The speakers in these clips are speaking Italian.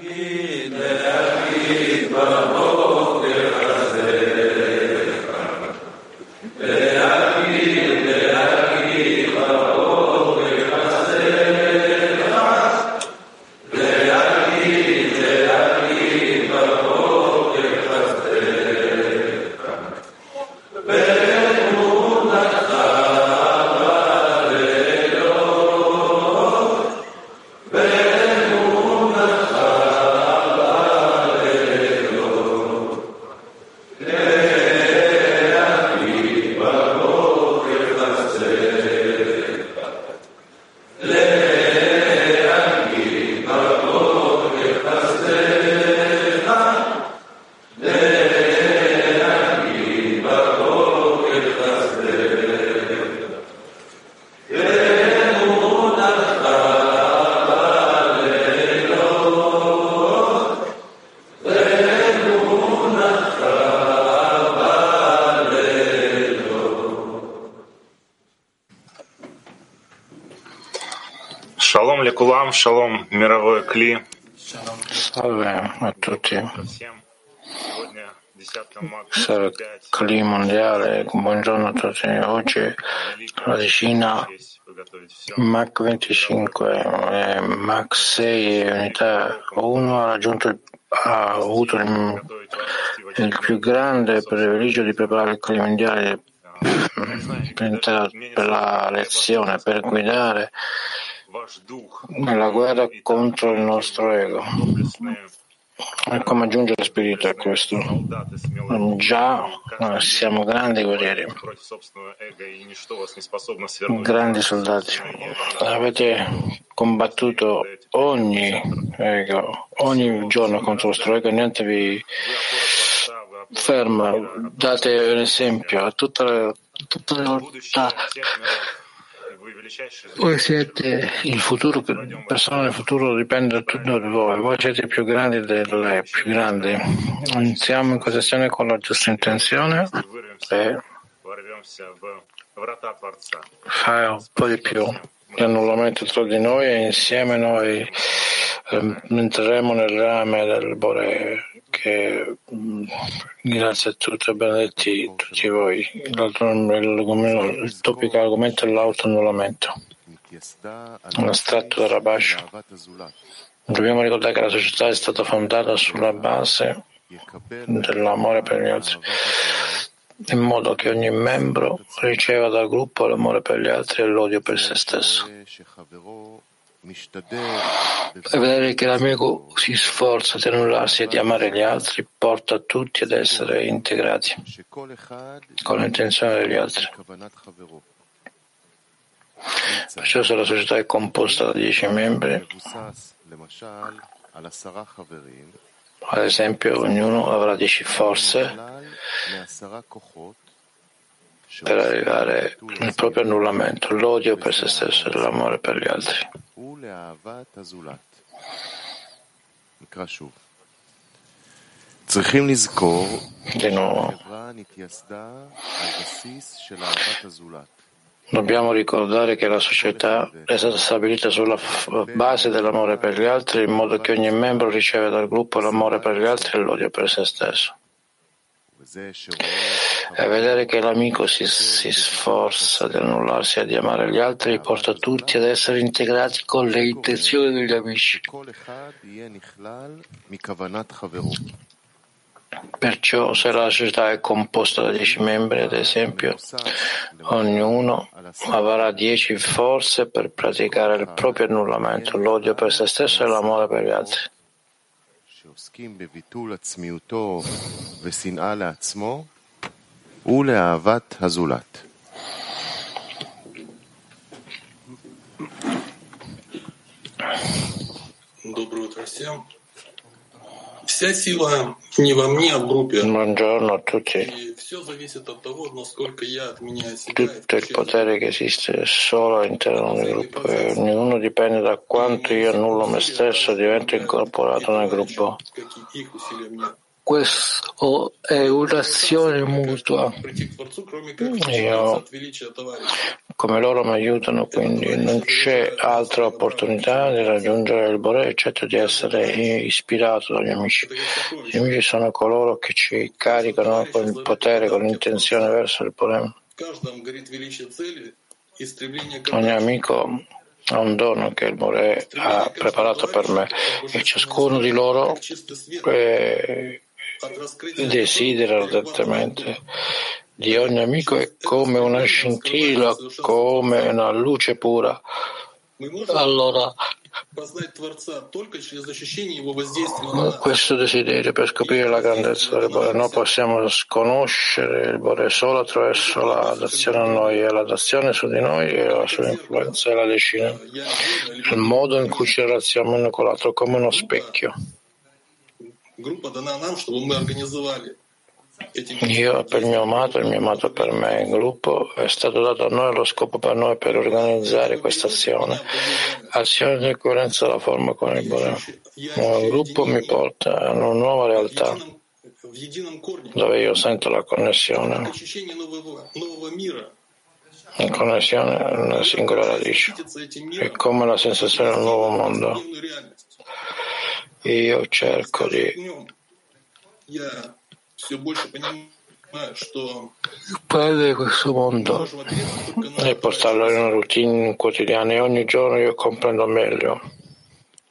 Gide Aviva Cli. Salve a tutti. Sara Cli Mondiale, buongiorno a tutti. Oggi la decina MAC 25 e MAC 6 unità 1 ha raggiunto ha avuto il, il più grande privilegio di preparare il clima Mondiale per la lezione, per guidare nella guerra contro il nostro ego. Come aggiungere spirito a questo? Mm, già eh, siamo grandi guerrieri, mm, grandi soldati. Avete combattuto ogni ego, ogni giorno contro il vostro ego, niente vi ferma. Date un esempio a tutta la, tutta la voi siete il futuro, persone del futuro dipende da tutto di voi, voi siete più grandi delle più grandi. Iniziamo in connessione con la giusta intenzione e fai un po' di più l'annullamento tra di noi e insieme noi entreremo nel rame del Bore che mm, grazie a tutti e benedetti tutti voi. L'altro- Il, il topico argomento è l'autoannullamento. Estratto da Rabash. Dobbiamo ricordare che la società è stata fondata sulla base dell'amore per gli altri, in modo che ogni membro riceva dal gruppo l'amore per gli altri e l'odio per se stesso. E vedere che l'amico si sforza di annullarsi e di amare gli altri porta tutti ad essere integrati con l'intenzione degli altri. Perciò se la società è composta da dieci membri, ad esempio ognuno avrà dieci forze per arrivare al proprio annullamento, l'odio per se stesso e l'amore per gli altri. Di nuovo, dobbiamo ricordare che la società è stata stabilita sulla base dell'amore per gli altri, in modo che ogni membro riceve dal gruppo l'amore per gli altri e l'odio per se stesso. E vedere che l'amico si, si sforza di annullarsi e di amare gli altri porta tutti ad essere integrati con le intenzioni degli amici. Perciò se la società è composta da dieci membri, ad esempio, ognuno avrà dieci forze per praticare il proprio annullamento, l'odio per se stesso e l'amore per gli altri. ולאהבת הזולת. Доброе утро всем. Вся сила не во мне, а в группе. Buongiorno a tutti. И все зависит от того, насколько я отменяю себя. и Tutto il включаю potere che esiste è solo all'interno del gruppo e ognuno dipende da quanto io annullo me stesso e divento incorporato nel gruppo. какие их усилия мне questo è un'azione mutua. Io, come loro mi aiutano, quindi non c'è altra opportunità di raggiungere il Bore, eccetto di essere ispirato dagli amici. Gli amici sono coloro che ci caricano con il potere, con l'intenzione verso il Bore. Ogni amico ha un dono che il More ha preparato per me e ciascuno di loro eh, desidera adattamente di ogni amico è come una scintilla, come una luce pura. Allora, questo desiderio per scoprire la grandezza del Bore, noi possiamo sconoscere il Bore solo attraverso l'adazione a noi e l'adazione su di noi e la sua influenza e la decina, il modo in cui ci relazioniamo con l'altro come uno specchio. Dio ha per mio amato e il mio amato per me. Il gruppo è stato dato a noi lo scopo per noi per organizzare questa azione. Azione di coerenza della forma con il Bore. Un gruppo mi porta a una nuova realtà dove io sento la connessione. La connessione è una singola radice. È come la sensazione di un nuovo mondo io cerco di prendere questo mondo e portarlo in una routine quotidiana e ogni giorno io comprendo meglio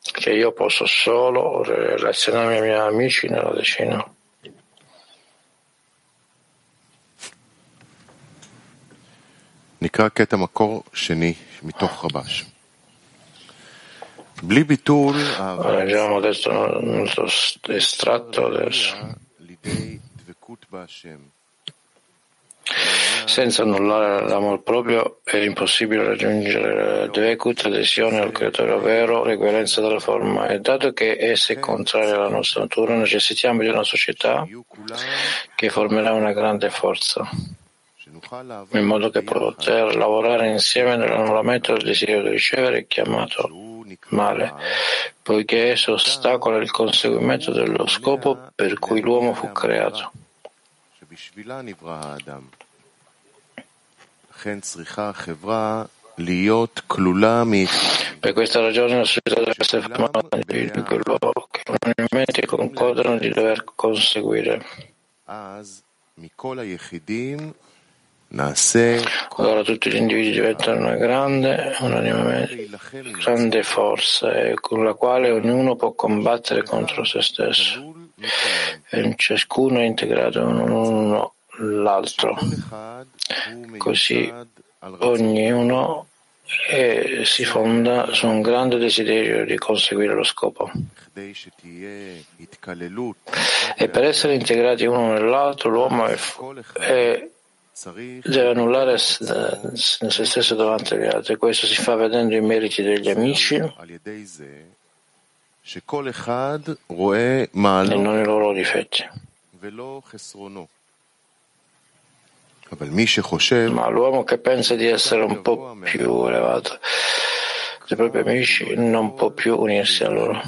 che io posso solo relazionarmi ai miei amici nella decina. נקרא קטע מקור שני מתוך רבש. Leggiamo adesso un estratto adesso. Senza annullare l'amor proprio è impossibile raggiungere la dvekut, adesione al creatore vero, l'equivalenza della forma. E dato che essa è contraria alla nostra natura, necessitiamo di una società che formerà una grande forza, in modo che poter lavorare insieme nell'annullamento del desiderio di ricevere chiamato male, poiché esso ostacola il conseguimento dello scopo per cui l'uomo fu creato. Per questa ragione la società deve essere formata di più luogo che unanimemente concordano di dover conseguire. Allora tutti gli individui diventano una grande, una grande forza eh, con la quale ognuno può combattere contro se stesso. E ciascuno è integrato l'uno l'altro. Così ognuno è, si fonda su un grande desiderio di conseguire lo scopo. E per essere integrati uno nell'altro l'uomo è, è deve annullare eh, se stesso davanti agli altri. Questo si fa vedendo i meriti degli amici. E non i loro difetti. Ma l'uomo che pensa di essere un po' più elevato dei propri amici non può più unirsi a loro.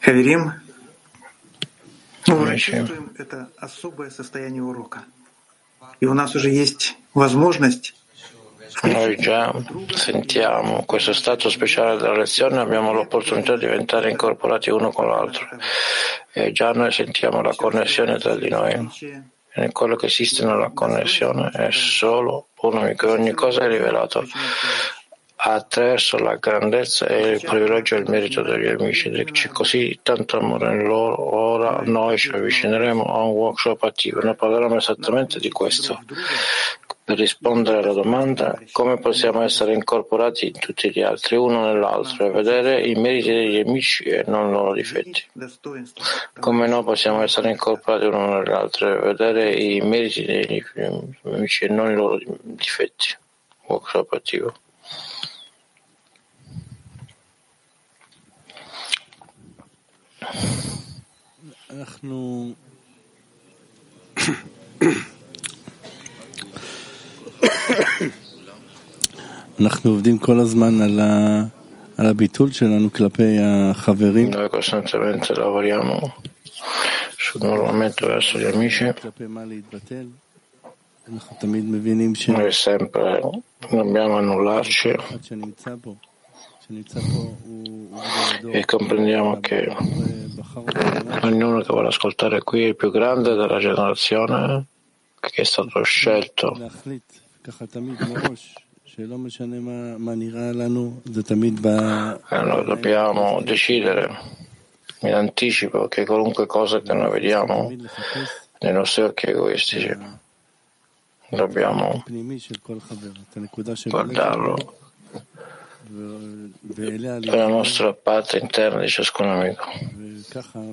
Хеверим, мы уже Amici, чувствуем это особое состояние урока. И у нас уже есть возможность noi già sentiamo questo stato speciale della lezione, abbiamo l'opportunità di diventare incorporati uno con l'altro e già noi sentiamo la connessione tra di noi. отличие E quello che esiste nella connessione è solo un amico e ogni cosa è rivelato attraverso la grandezza e il privilegio e il merito degli amici. C'è così tanto amore in loro. Ora noi ci avvicineremo a un workshop attivo. Noi parleremo esattamente di questo. Per rispondere alla domanda come possiamo essere incorporati in tutti gli altri, uno nell'altro, e vedere i meriti degli amici e non i loro difetti. Come noi possiamo essere incorporati uno nell'altro e vedere i meriti degli amici e non i loro difetti. Workshop attivo. אנחנו... אנחנו עובדים כל הזמן על, ה... על הביטול שלנו כלפי החברים. כלפי מה להתבטל? אנחנו תמיד מבינים ש... Noi sempre dobbiamo annullarci e comprendiamo Ognuno che vuole ascoltare qui è il più grande della generazione che è stato scelto. E noi dobbiamo decidere in anticipo che qualunque cosa che noi vediamo nei nostri occhi egoistici dobbiamo guardarlo la nostra parte interna di ciascun amico,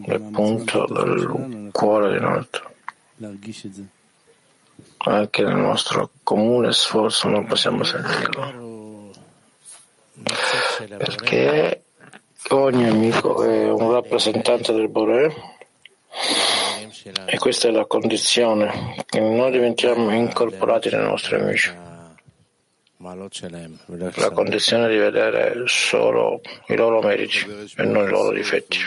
appunto il cuore di nostro. Anche nel nostro comune sforzo non possiamo sentirlo, perché ogni amico è un rappresentante del Boré E questa è la condizione che noi diventiamo incorporati nei nostri amici. La condizione di vedere solo i loro meriti e non i loro difetti.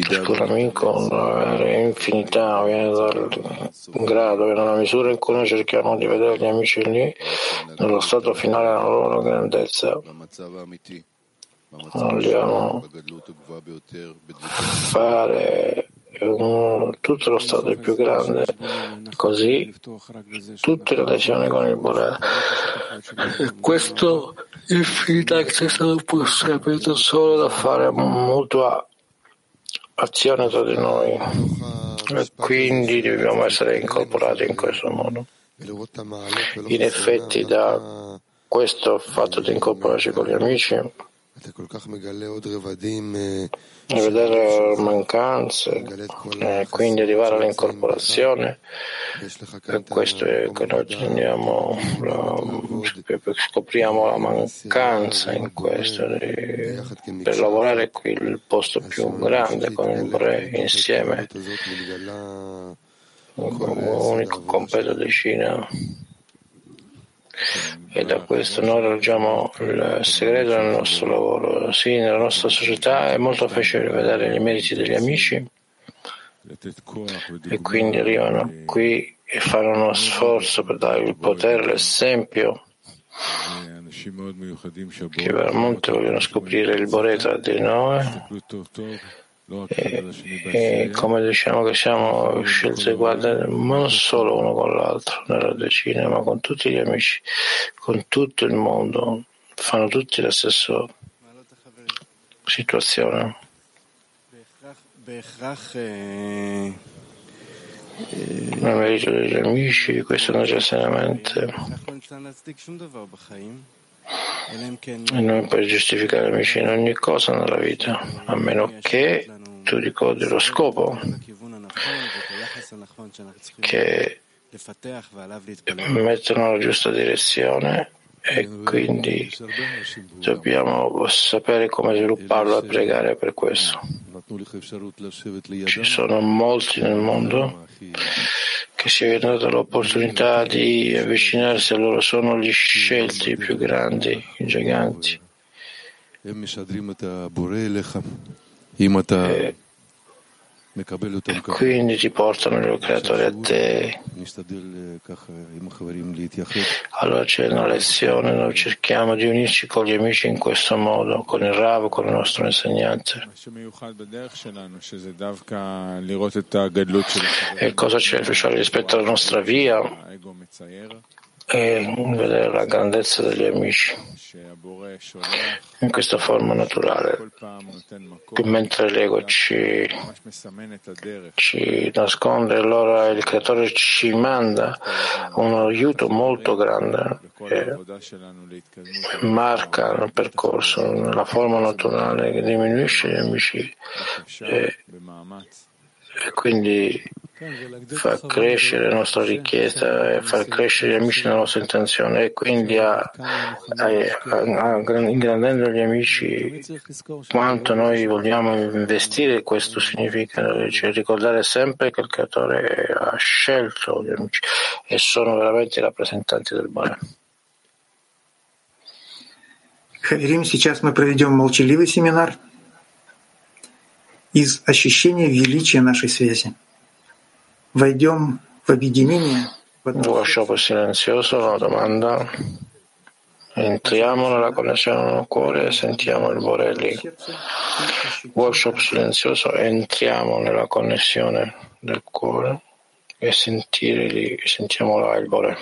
Ciascun amico ha infinità, viene dal grado e nella misura in cui noi cerchiamo di vedere gli amici lì, nello stato finale della loro grandezza, vogliamo fare un- tutto lo stato più grande, così tutte le lezioni con il Boré. Questo infinità che è stato possibile solo da fare mutua azione tra di noi e quindi dobbiamo essere incorporati in questo modo. In effetti da questo fatto di incorporarci con gli amici e vedere mancanze e quindi arrivare all'incorporazione. e questo è che noi teniamo la- scopriamo la mancanza in questo di- per lavorare qui il posto più grande con il Bre insieme. come unico completo decina e da questo noi raggiungiamo il segreto del nostro lavoro. Sì, nella nostra società è molto facile vedere i meriti degli amici e quindi arrivano qui e fanno uno sforzo per dare il potere, l'esempio che veramente vogliono scoprire il Boré tra di noi eh, eh, e, come diciamo che siamo scelti e guardati non solo uno con l'altro nella decina, ma con tutti gli amici, con tutto il mondo, fanno tutti la stessa situazione. Nel merito degli amici, questo necessariamente. E noi per giustificare amici in ogni cosa nella vita, a meno che tu ricordi lo scopo che mettono la giusta direzione e quindi dobbiamo sapere come svilupparlo e pregare per questo. Ci sono molti nel mondo che si vedono l'opportunità di avvicinarsi a loro sono gli scelti, più grandi, i giganti. E e Quindi ti portano il loro creatore a te. Allora c'è una lezione, noi cerchiamo di unirci con gli amici in questo modo, con il Rav, con il nostro insegnante. E cosa c'è di speciale rispetto alla nostra via? e vedere la grandezza degli amici in questa forma naturale che mentre l'ego ci, ci nasconde allora il creatore ci manda un aiuto molto grande e marca il percorso nella forma naturale che diminuisce gli amici e, e quindi far crescere la nostra richiesta e far crescere gli amici nella nostra intenzione e quindi a, a, a, ingrandendo gli amici quanto noi vogliamo investire questo significa cioè, ricordare sempre che il creatore ha scelto gli amici e sono veramente i rappresentanti del bene. Хаверим, сейчас мы проведем молчаливый семинар из ощущения величия нашей связи. Vuoi sciopero silenzioso? Una domanda. Entriamo nella connessione nel cuore e sentiamo il Borelli. Workshop silenzioso, entriamo nella connessione del cuore e sentire sentiamo l'albore.